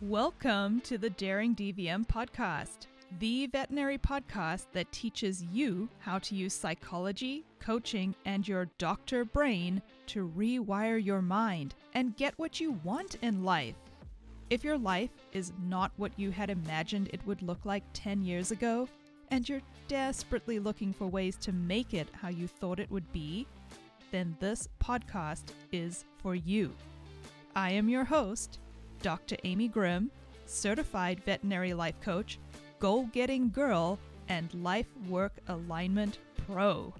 Welcome to the Daring DVM podcast, the veterinary podcast that teaches you how to use psychology, coaching, and your doctor brain to rewire your mind and get what you want in life. If your life is not what you had imagined it would look like 10 years ago, and you're desperately looking for ways to make it how you thought it would be, then this podcast is for you. I am your host, Dr. Amy Grimm, certified veterinary life coach, goal getting girl, and life work alignment pro.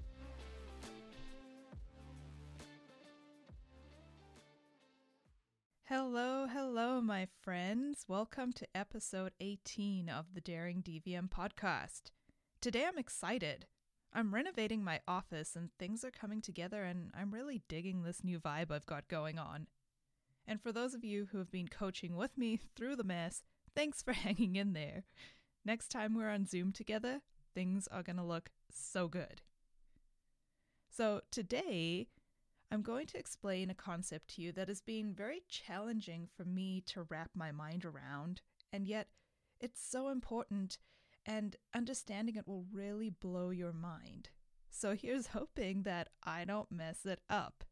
Hello, hello, my friends. Welcome to episode 18 of the Daring DVM podcast. Today I'm excited. I'm renovating my office and things are coming together, and I'm really digging this new vibe I've got going on. And for those of you who have been coaching with me through the mess, thanks for hanging in there. Next time we're on Zoom together, things are going to look so good. So, today, I'm going to explain a concept to you that has been very challenging for me to wrap my mind around, and yet it's so important, and understanding it will really blow your mind. So, here's hoping that I don't mess it up.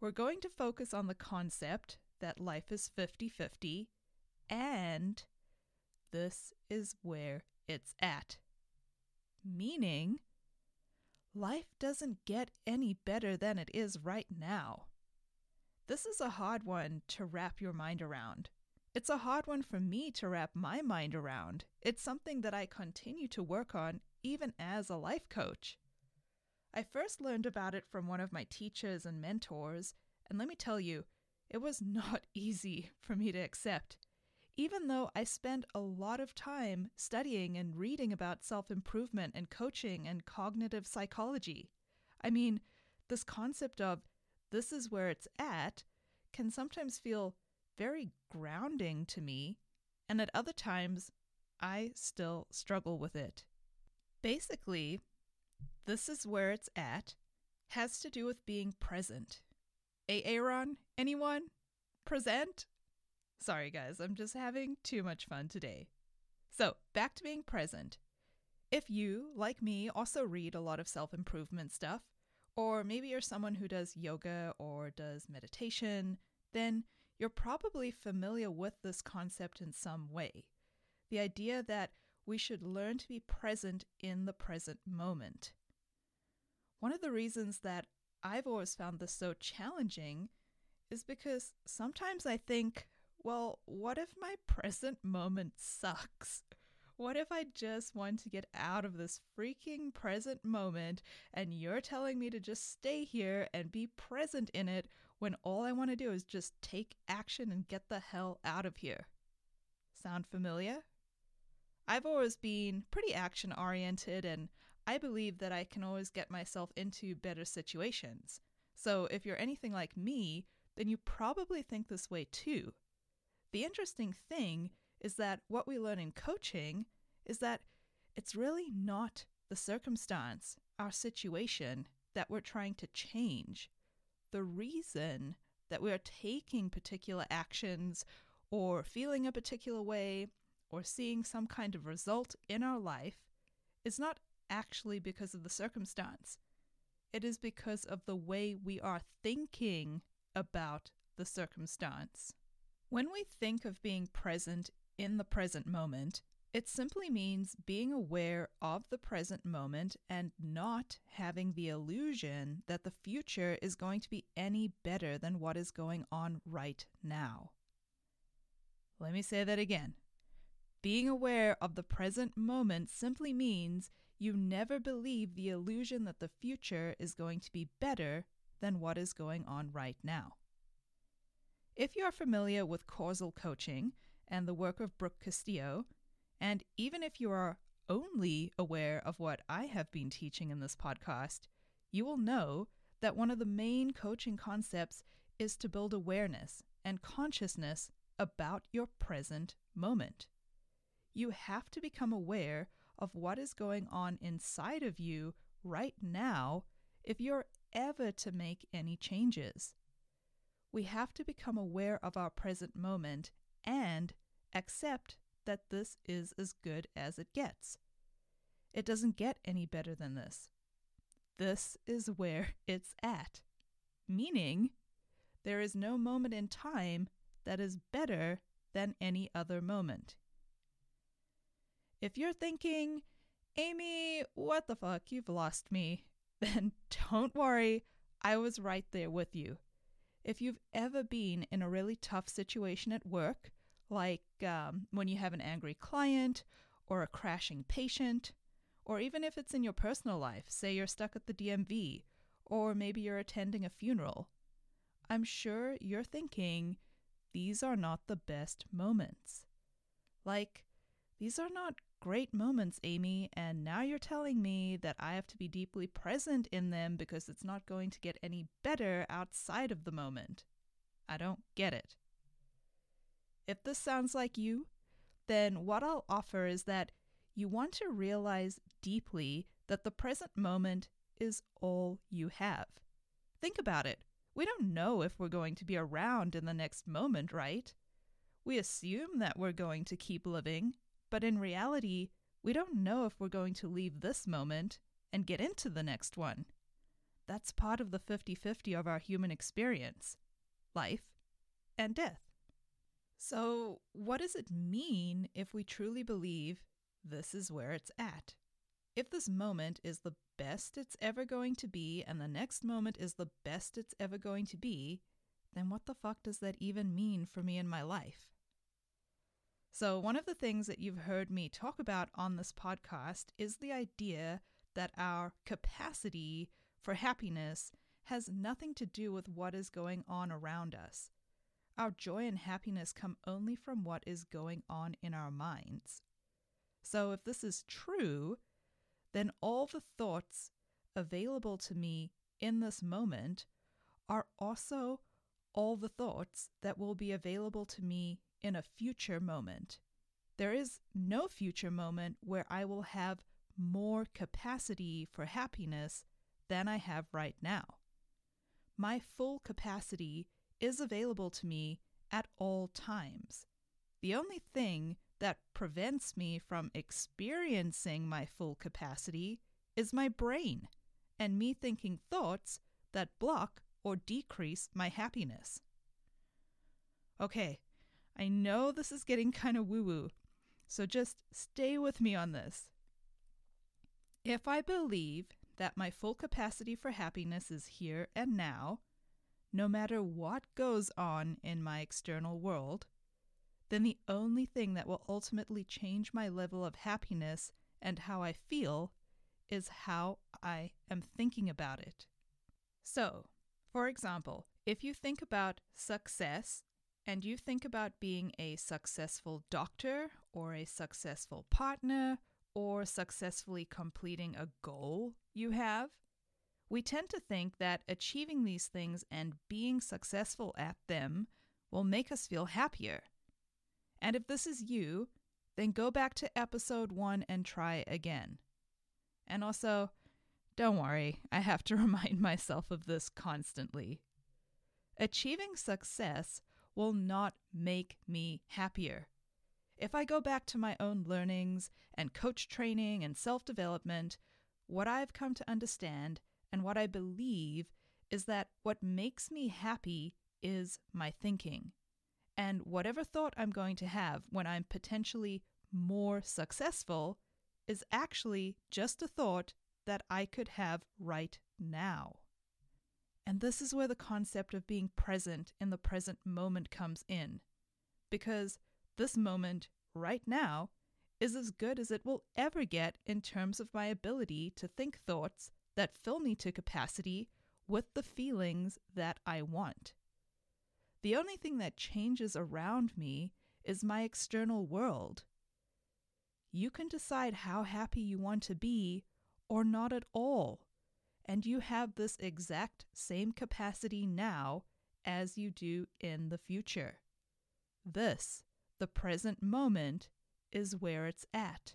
We're going to focus on the concept that life is 50 50, and this is where it's at. Meaning, life doesn't get any better than it is right now. This is a hard one to wrap your mind around. It's a hard one for me to wrap my mind around. It's something that I continue to work on even as a life coach. I first learned about it from one of my teachers and mentors, and let me tell you, it was not easy for me to accept. Even though I spent a lot of time studying and reading about self improvement and coaching and cognitive psychology. I mean, this concept of this is where it's at can sometimes feel very grounding to me, and at other times, I still struggle with it. Basically, this is where it's at has to do with being present. Aaron, anyone? Present? Sorry, guys, I'm just having too much fun today. So, back to being present. If you, like me, also read a lot of self improvement stuff, or maybe you're someone who does yoga or does meditation, then you're probably familiar with this concept in some way. The idea that we should learn to be present in the present moment. One of the reasons that I've always found this so challenging is because sometimes I think, well, what if my present moment sucks? What if I just want to get out of this freaking present moment and you're telling me to just stay here and be present in it when all I want to do is just take action and get the hell out of here? Sound familiar? I've always been pretty action oriented and I believe that I can always get myself into better situations. So if you're anything like me, then you probably think this way too. The interesting thing is that what we learn in coaching is that it's really not the circumstance, our situation, that we're trying to change. The reason that we are taking particular actions or feeling a particular way or seeing some kind of result in our life is not actually because of the circumstance. It is because of the way we are thinking about the circumstance. When we think of being present in the present moment, it simply means being aware of the present moment and not having the illusion that the future is going to be any better than what is going on right now. Let me say that again. Being aware of the present moment simply means you never believe the illusion that the future is going to be better than what is going on right now. If you are familiar with causal coaching and the work of Brooke Castillo, and even if you are only aware of what I have been teaching in this podcast, you will know that one of the main coaching concepts is to build awareness and consciousness about your present moment. You have to become aware of what is going on inside of you right now if you're ever to make any changes. We have to become aware of our present moment and accept that this is as good as it gets. It doesn't get any better than this. This is where it's at. Meaning, there is no moment in time that is better than any other moment. If you're thinking, Amy, what the fuck, you've lost me, then don't worry, I was right there with you. If you've ever been in a really tough situation at work, like um, when you have an angry client or a crashing patient, or even if it's in your personal life, say you're stuck at the DMV, or maybe you're attending a funeral, I'm sure you're thinking, these are not the best moments. Like, these are not great moments, Amy, and now you're telling me that I have to be deeply present in them because it's not going to get any better outside of the moment. I don't get it. If this sounds like you, then what I'll offer is that you want to realize deeply that the present moment is all you have. Think about it. We don't know if we're going to be around in the next moment, right? We assume that we're going to keep living, but in reality, we don't know if we're going to leave this moment and get into the next one. That's part of the 50 50 of our human experience life and death. So, what does it mean if we truly believe this is where it's at? If this moment is the best it's ever going to be and the next moment is the best it's ever going to be, then what the fuck does that even mean for me in my life? So, one of the things that you've heard me talk about on this podcast is the idea that our capacity for happiness has nothing to do with what is going on around us. Our joy and happiness come only from what is going on in our minds. So, if this is true, then all the thoughts available to me in this moment are also all the thoughts that will be available to me in a future moment. There is no future moment where I will have more capacity for happiness than I have right now. My full capacity is available to me at all times. The only thing that prevents me from experiencing my full capacity is my brain and me thinking thoughts that block or decrease my happiness. Okay, I know this is getting kind of woo woo, so just stay with me on this. If I believe that my full capacity for happiness is here and now, no matter what goes on in my external world, then the only thing that will ultimately change my level of happiness and how I feel is how I am thinking about it. So, for example, if you think about success and you think about being a successful doctor or a successful partner or successfully completing a goal you have, we tend to think that achieving these things and being successful at them will make us feel happier. And if this is you, then go back to episode one and try again. And also, don't worry, I have to remind myself of this constantly. Achieving success will not make me happier. If I go back to my own learnings and coach training and self development, what I've come to understand and what I believe is that what makes me happy is my thinking. And whatever thought I'm going to have when I'm potentially more successful is actually just a thought that I could have right now. And this is where the concept of being present in the present moment comes in. Because this moment, right now, is as good as it will ever get in terms of my ability to think thoughts that fill me to capacity with the feelings that I want. The only thing that changes around me is my external world. You can decide how happy you want to be or not at all and you have this exact same capacity now as you do in the future. This, the present moment, is where it's at.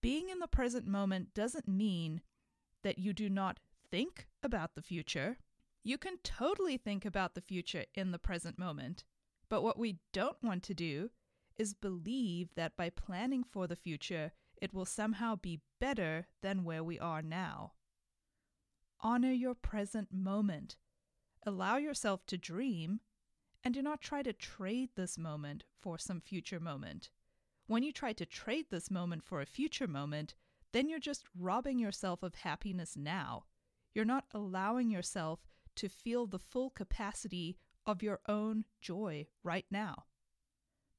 Being in the present moment doesn't mean that you do not think about the future. You can totally think about the future in the present moment. But what we don't want to do is believe that by planning for the future, it will somehow be better than where we are now. Honor your present moment. Allow yourself to dream, and do not try to trade this moment for some future moment. When you try to trade this moment for a future moment, then you're just robbing yourself of happiness now. You're not allowing yourself to feel the full capacity of your own joy right now.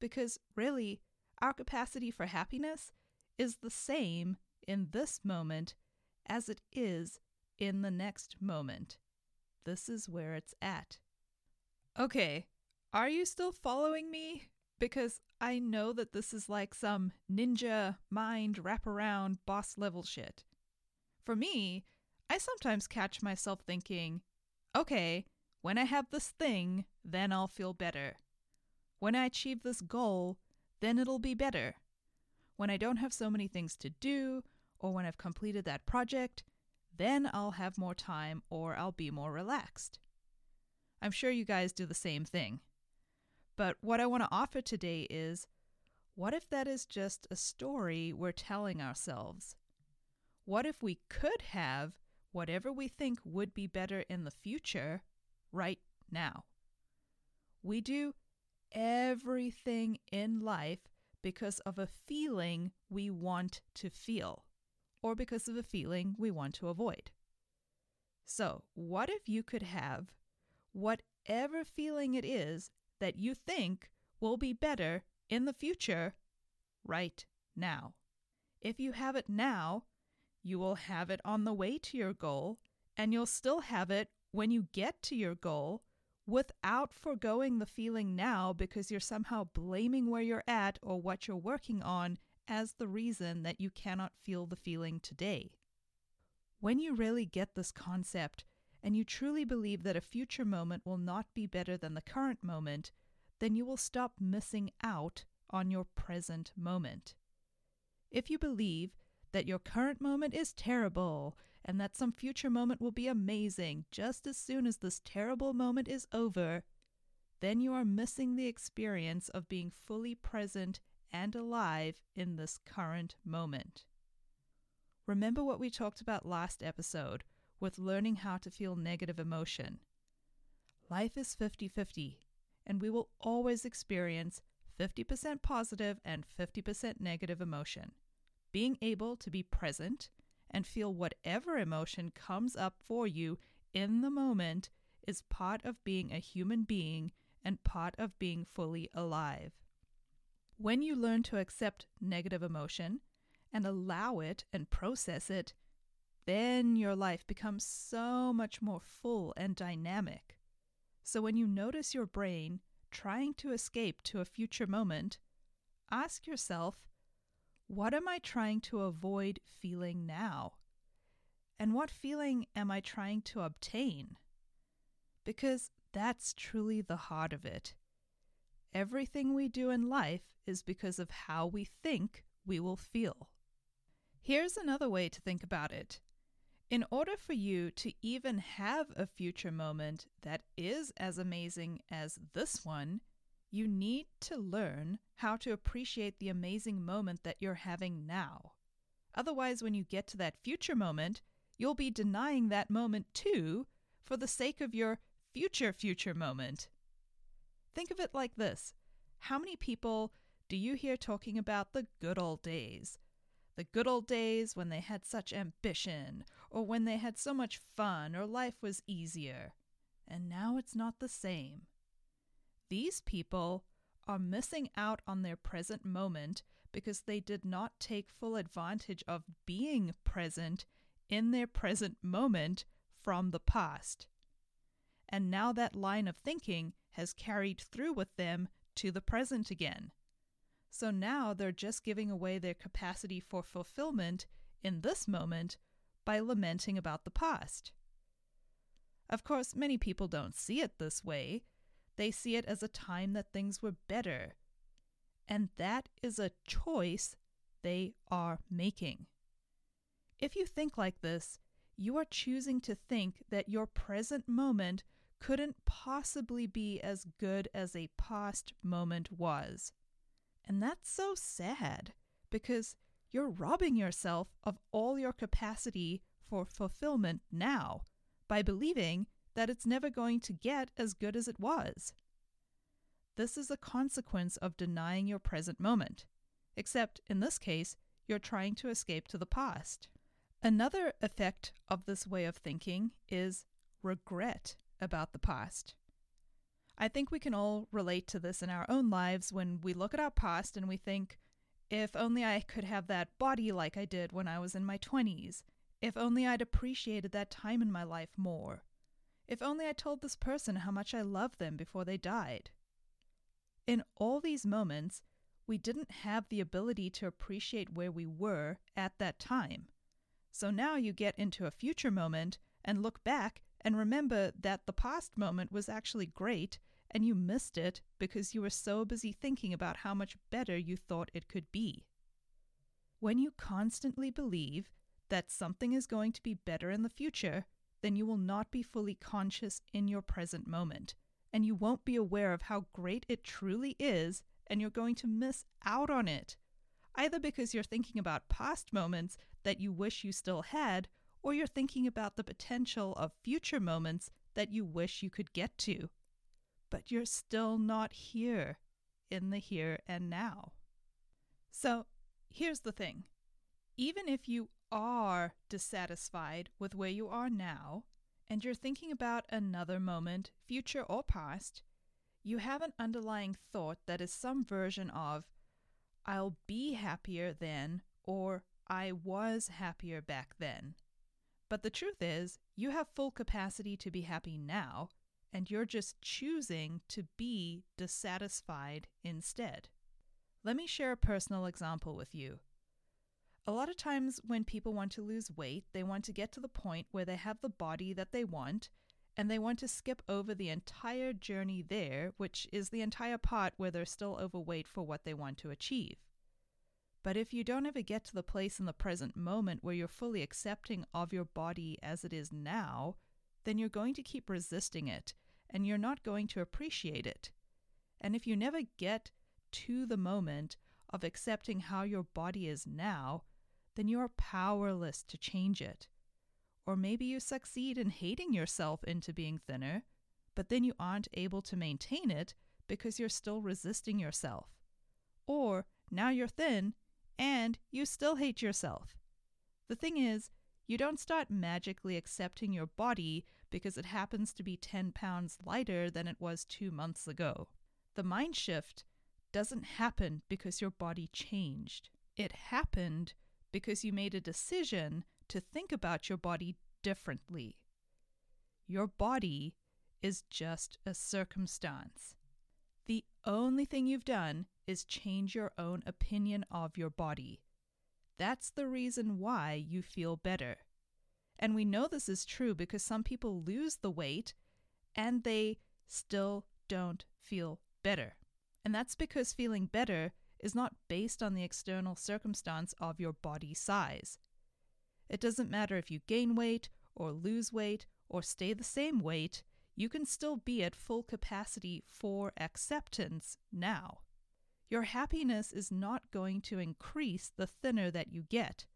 Because really, our capacity for happiness is the same in this moment as it is in the next moment. This is where it's at. Okay, are you still following me? Because I know that this is like some ninja mind wraparound boss level shit. For me, I sometimes catch myself thinking, okay, when I have this thing, then I'll feel better. When I achieve this goal, then it'll be better. When I don't have so many things to do, or when I've completed that project, then I'll have more time or I'll be more relaxed. I'm sure you guys do the same thing. But what I want to offer today is what if that is just a story we're telling ourselves? What if we could have whatever we think would be better in the future right now? We do everything in life because of a feeling we want to feel or because of a feeling we want to avoid. So, what if you could have whatever feeling it is that you think will be better in the future right now? If you have it now, you will have it on the way to your goal, and you'll still have it when you get to your goal without foregoing the feeling now because you're somehow blaming where you're at or what you're working on as the reason that you cannot feel the feeling today. When you really get this concept and you truly believe that a future moment will not be better than the current moment, then you will stop missing out on your present moment. If you believe that your current moment is terrible and that some future moment will be amazing just as soon as this terrible moment is over, then you are missing the experience of being fully present and alive in this current moment. Remember what we talked about last episode with learning how to feel negative emotion. Life is 50 50, and we will always experience 50% positive and 50% negative emotion. Being able to be present and feel whatever emotion comes up for you in the moment is part of being a human being and part of being fully alive. When you learn to accept negative emotion and allow it and process it, then your life becomes so much more full and dynamic. So when you notice your brain trying to escape to a future moment, ask yourself, what am I trying to avoid feeling now? And what feeling am I trying to obtain? Because that's truly the heart of it. Everything we do in life is because of how we think we will feel. Here's another way to think about it. In order for you to even have a future moment that is as amazing as this one, you need to learn how to appreciate the amazing moment that you're having now. Otherwise, when you get to that future moment, you'll be denying that moment too for the sake of your future future moment. Think of it like this How many people do you hear talking about the good old days? The good old days when they had such ambition, or when they had so much fun, or life was easier. And now it's not the same. These people are missing out on their present moment because they did not take full advantage of being present in their present moment from the past. And now that line of thinking has carried through with them to the present again. So now they're just giving away their capacity for fulfillment in this moment by lamenting about the past. Of course, many people don't see it this way. They see it as a time that things were better. And that is a choice they are making. If you think like this, you are choosing to think that your present moment couldn't possibly be as good as a past moment was. And that's so sad because you're robbing yourself of all your capacity for fulfillment now by believing that it's never going to get as good as it was. This is a consequence of denying your present moment, except in this case, you're trying to escape to the past. Another effect of this way of thinking is regret about the past. I think we can all relate to this in our own lives when we look at our past and we think, if only I could have that body like I did when I was in my 20s. If only I'd appreciated that time in my life more. If only I told this person how much I loved them before they died. In all these moments, we didn't have the ability to appreciate where we were at that time. So now you get into a future moment and look back and remember that the past moment was actually great and you missed it because you were so busy thinking about how much better you thought it could be. When you constantly believe that something is going to be better in the future, then you will not be fully conscious in your present moment, and you won't be aware of how great it truly is, and you're going to miss out on it. Either because you're thinking about past moments that you wish you still had, or you're thinking about the potential of future moments that you wish you could get to. But you're still not here in the here and now. So here's the thing even if you are dissatisfied with where you are now, and you're thinking about another moment, future or past, you have an underlying thought that is some version of, I'll be happier then, or I was happier back then. But the truth is, you have full capacity to be happy now, and you're just choosing to be dissatisfied instead. Let me share a personal example with you. A lot of times, when people want to lose weight, they want to get to the point where they have the body that they want, and they want to skip over the entire journey there, which is the entire part where they're still overweight for what they want to achieve. But if you don't ever get to the place in the present moment where you're fully accepting of your body as it is now, then you're going to keep resisting it and you're not going to appreciate it. And if you never get to the moment of accepting how your body is now, then you are powerless to change it. Or maybe you succeed in hating yourself into being thinner, but then you aren't able to maintain it because you're still resisting yourself. Or now you're thin and you still hate yourself. The thing is, you don't start magically accepting your body because it happens to be 10 pounds lighter than it was two months ago. The mind shift doesn't happen because your body changed. It happened because you made a decision to think about your body differently. Your body is just a circumstance. Only thing you've done is change your own opinion of your body. That's the reason why you feel better. And we know this is true because some people lose the weight and they still don't feel better. And that's because feeling better is not based on the external circumstance of your body size. It doesn't matter if you gain weight or lose weight or stay the same weight, you can still be at full capacity for acceptance now. Your happiness is not going to increase the thinner that you get.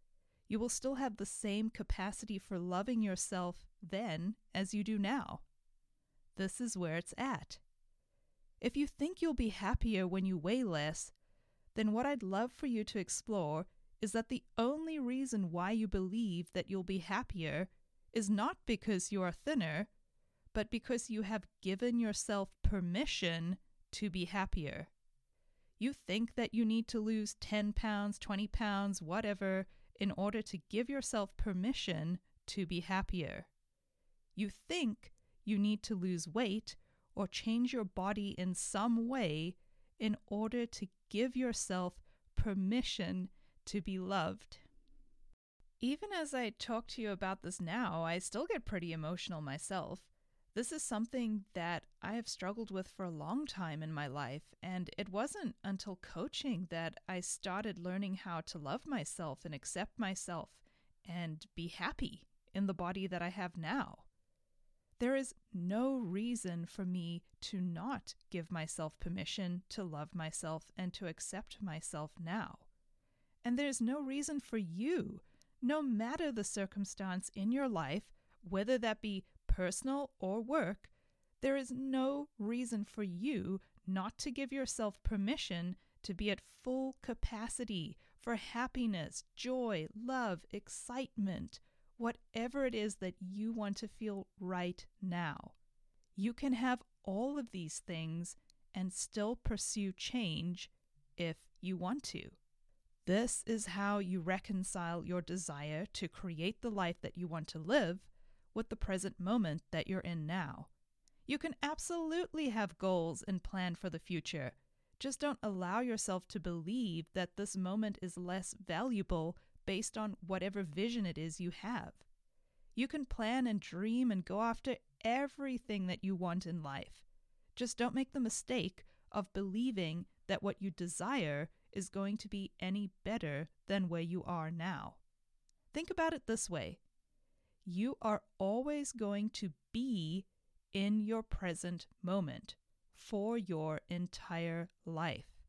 You will still have the same capacity for loving yourself then as you do now. This is where it's at. If you think you'll be happier when you weigh less, then what I'd love for you to explore is that the only reason why you believe that you'll be happier is not because you are thinner, but because you have given yourself permission to be happier. You think that you need to lose 10 pounds, 20 pounds, whatever, in order to give yourself permission to be happier. You think you need to lose weight or change your body in some way in order to give yourself permission to be loved. Even as I talk to you about this now, I still get pretty emotional myself. This is something that I have struggled with for a long time in my life, and it wasn't until coaching that I started learning how to love myself and accept myself and be happy in the body that I have now. There is no reason for me to not give myself permission to love myself and to accept myself now. And there's no reason for you, no matter the circumstance in your life, whether that be personal or work, there is no reason for you not to give yourself permission to be at full capacity for happiness, joy, love, excitement, whatever it is that you want to feel right now. You can have all of these things and still pursue change if you want to. This is how you reconcile your desire to create the life that you want to live with the present moment that you're in now. You can absolutely have goals and plan for the future. Just don't allow yourself to believe that this moment is less valuable based on whatever vision it is you have. You can plan and dream and go after everything that you want in life. Just don't make the mistake of believing that what you desire is going to be any better than where you are now. Think about it this way you are always going to be in your present moment for your entire life.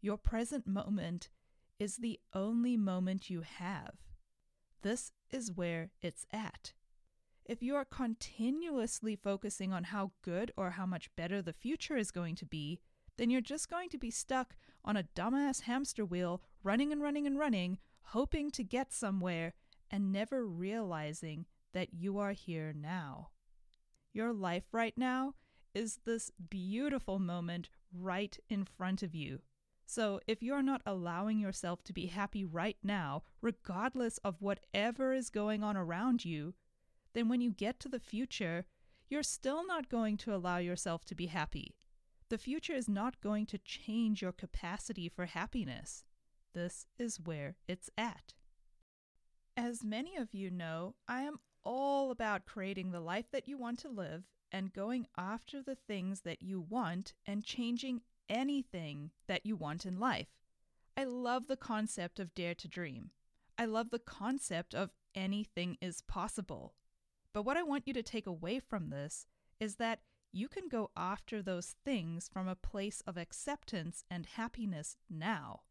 Your present moment is the only moment you have. This is where it's at. If you are continuously focusing on how good or how much better the future is going to be, then you're just going to be stuck on a dumbass hamster wheel, running and running and running, hoping to get somewhere, and never realizing that you are here now. Your life right now is this beautiful moment right in front of you. So, if you're not allowing yourself to be happy right now, regardless of whatever is going on around you, then when you get to the future, you're still not going to allow yourself to be happy. The future is not going to change your capacity for happiness. This is where it's at. As many of you know, I am all about creating the life that you want to live and going after the things that you want and changing anything that you want in life. I love the concept of dare to dream. I love the concept of anything is possible. But what I want you to take away from this is that you can go after those things from a place of acceptance and happiness now.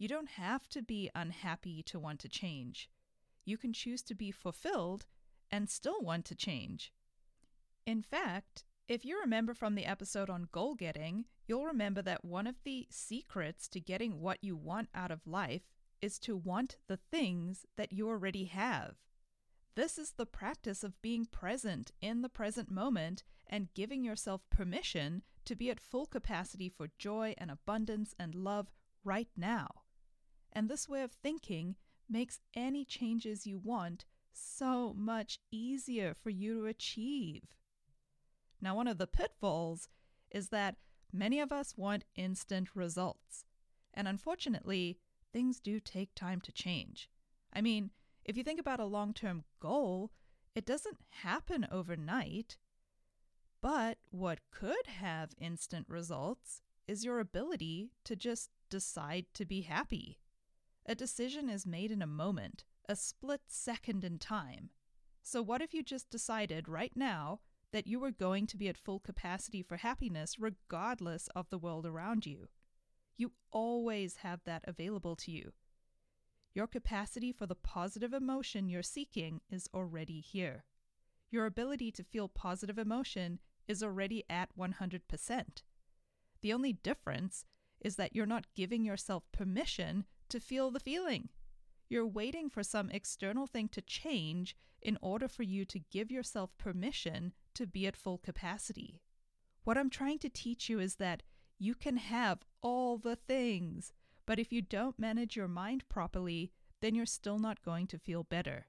You don't have to be unhappy to want to change. You can choose to be fulfilled and still want to change. In fact, if you remember from the episode on goal getting, you'll remember that one of the secrets to getting what you want out of life is to want the things that you already have. This is the practice of being present in the present moment and giving yourself permission to be at full capacity for joy and abundance and love right now. And this way of thinking makes any changes you want so much easier for you to achieve. Now, one of the pitfalls is that many of us want instant results. And unfortunately, things do take time to change. I mean, if you think about a long term goal, it doesn't happen overnight. But what could have instant results is your ability to just decide to be happy. A decision is made in a moment, a split second in time. So, what if you just decided right now that you were going to be at full capacity for happiness regardless of the world around you. You always have that available to you. Your capacity for the positive emotion you're seeking is already here. Your ability to feel positive emotion is already at 100%. The only difference is that you're not giving yourself permission to feel the feeling. You're waiting for some external thing to change in order for you to give yourself permission to be at full capacity. What I'm trying to teach you is that you can have all the things, but if you don't manage your mind properly, then you're still not going to feel better.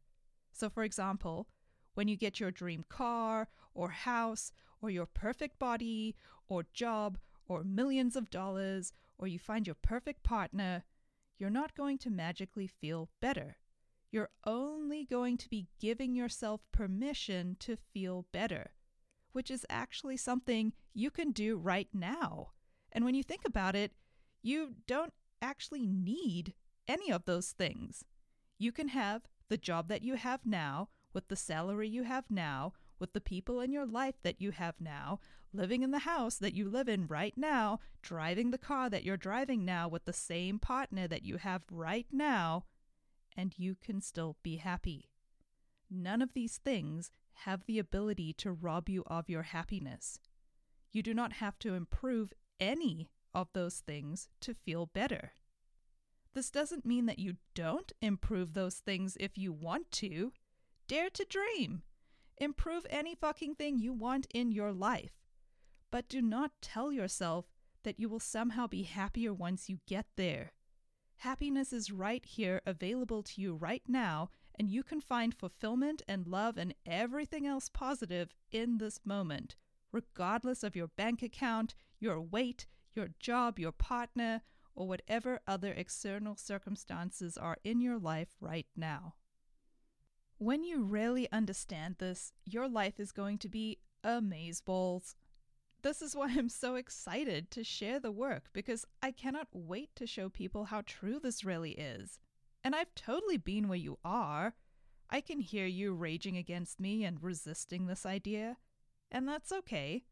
So, for example, when you get your dream car or house or your perfect body or job or millions of dollars or you find your perfect partner, you're not going to magically feel better. You're only going to be giving yourself permission to feel better, which is actually something you can do right now. And when you think about it, you don't actually need any of those things. You can have the job that you have now, with the salary you have now, with the people in your life that you have now, living in the house that you live in right now, driving the car that you're driving now with the same partner that you have right now, and you can still be happy. None of these things have the ability to rob you of your happiness. You do not have to improve any of those things to feel better. This doesn't mean that you don't improve those things if you want to. Dare to dream. Improve any fucking thing you want in your life. But do not tell yourself that you will somehow be happier once you get there. Happiness is right here, available to you right now, and you can find fulfillment and love and everything else positive in this moment, regardless of your bank account, your weight, your job, your partner, or whatever other external circumstances are in your life right now. When you really understand this, your life is going to be amazeballs. This is why I'm so excited to share the work because I cannot wait to show people how true this really is. And I've totally been where you are. I can hear you raging against me and resisting this idea. And that's okay.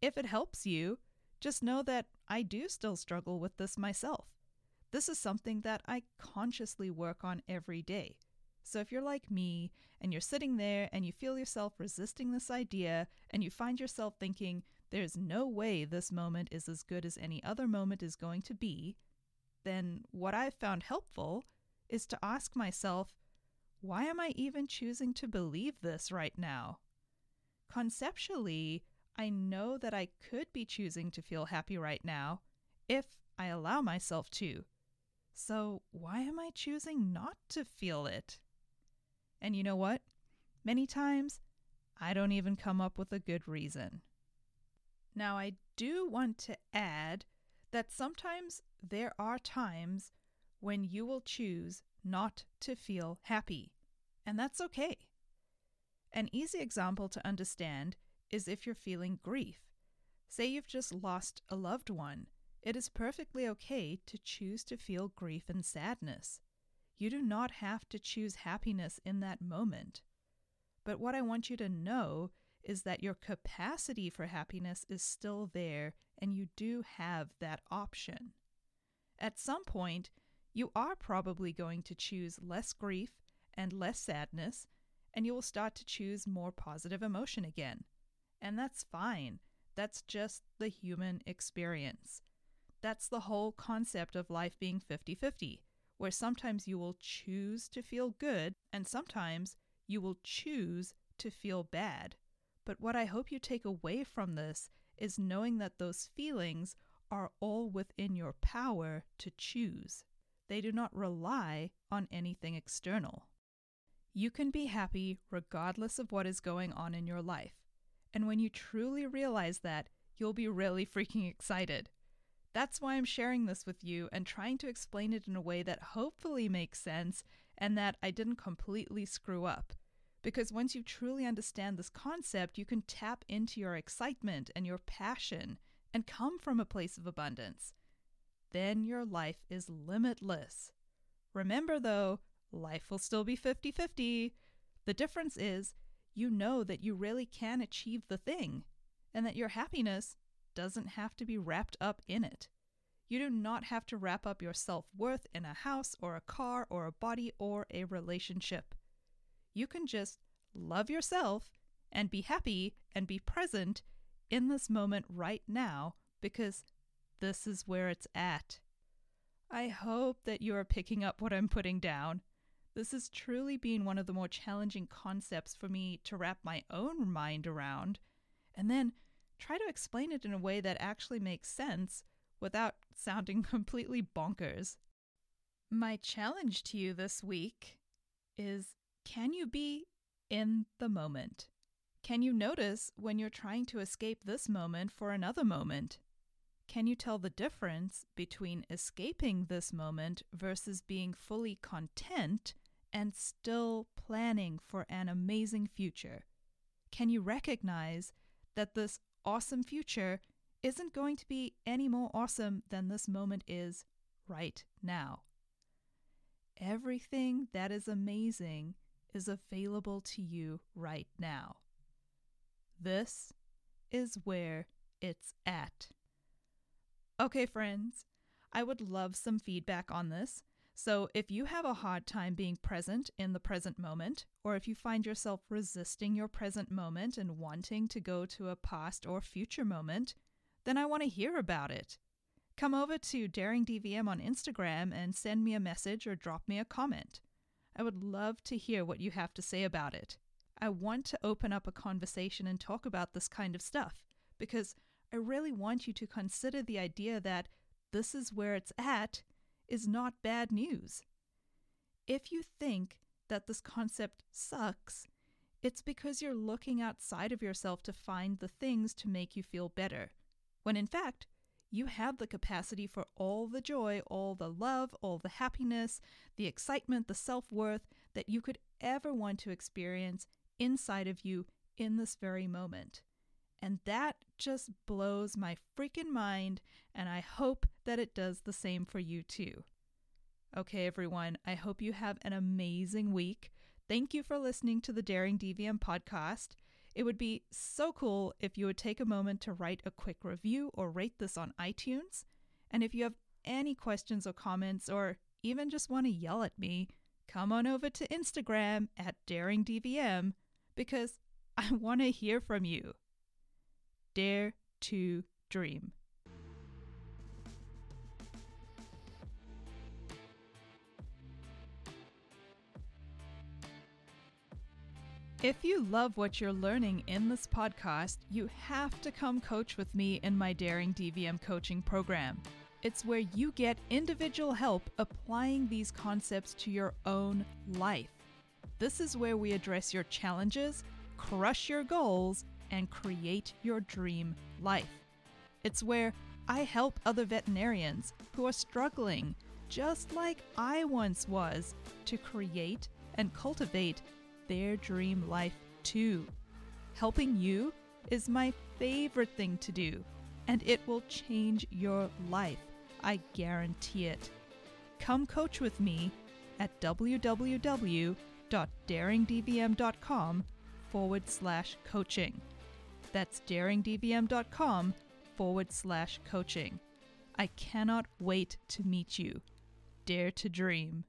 If it helps you, just know that I do still struggle with this myself. This is something that I consciously work on every day. So if you're like me and you're sitting there and you feel yourself resisting this idea and you find yourself thinking, there's no way this moment is as good as any other moment is going to be, then what I've found helpful is to ask myself, why am I even choosing to believe this right now? Conceptually, I know that I could be choosing to feel happy right now if I allow myself to. So, why am I choosing not to feel it? And you know what? Many times, I don't even come up with a good reason. Now, I do want to add that sometimes there are times when you will choose not to feel happy, and that's okay. An easy example to understand is if you're feeling grief. Say you've just lost a loved one. It is perfectly okay to choose to feel grief and sadness. You do not have to choose happiness in that moment. But what I want you to know is that your capacity for happiness is still there and you do have that option. At some point, you are probably going to choose less grief and less sadness, and you will start to choose more positive emotion again. And that's fine. That's just the human experience. That's the whole concept of life being 50 50, where sometimes you will choose to feel good and sometimes you will choose to feel bad. But what I hope you take away from this is knowing that those feelings are all within your power to choose. They do not rely on anything external. You can be happy regardless of what is going on in your life. And when you truly realize that, you'll be really freaking excited. That's why I'm sharing this with you and trying to explain it in a way that hopefully makes sense and that I didn't completely screw up. Because once you truly understand this concept, you can tap into your excitement and your passion and come from a place of abundance. Then your life is limitless. Remember, though, life will still be 50 50. The difference is you know that you really can achieve the thing and that your happiness doesn't have to be wrapped up in it. You do not have to wrap up your self worth in a house or a car or a body or a relationship. You can just love yourself and be happy and be present in this moment right now because this is where it's at. I hope that you are picking up what I'm putting down. This has truly been one of the more challenging concepts for me to wrap my own mind around, and then try to explain it in a way that actually makes sense without sounding completely bonkers. My challenge to you this week is can you be in the moment? Can you notice when you're trying to escape this moment for another moment? Can you tell the difference between escaping this moment versus being fully content and still planning for an amazing future? Can you recognize that this awesome future isn't going to be any more awesome than this moment is right now? Everything that is amazing is available to you right now. This is where it's at. Okay, friends, I would love some feedback on this. So, if you have a hard time being present in the present moment, or if you find yourself resisting your present moment and wanting to go to a past or future moment, then I want to hear about it. Come over to Daring DVM on Instagram and send me a message or drop me a comment. I would love to hear what you have to say about it. I want to open up a conversation and talk about this kind of stuff because I really want you to consider the idea that this is where it's at is not bad news. If you think that this concept sucks, it's because you're looking outside of yourself to find the things to make you feel better, when in fact, you have the capacity for all the joy, all the love, all the happiness, the excitement, the self worth that you could ever want to experience inside of you in this very moment. And that just blows my freaking mind, and I hope that it does the same for you too. Okay, everyone, I hope you have an amazing week. Thank you for listening to the Daring DVM podcast. It would be so cool if you would take a moment to write a quick review or rate this on iTunes. And if you have any questions or comments, or even just want to yell at me, come on over to Instagram at DaringDVM because I want to hear from you. Dare to dream. If you love what you're learning in this podcast, you have to come coach with me in my Daring DVM coaching program. It's where you get individual help applying these concepts to your own life. This is where we address your challenges, crush your goals, and create your dream life. It's where I help other veterinarians who are struggling, just like I once was, to create and cultivate their dream life too. Helping you is my favorite thing to do, and it will change your life. I guarantee it. Come coach with me at www.daringdvm.com forward slash coaching. That's daringdvm.com forward slash coaching. I cannot wait to meet you. Dare to dream.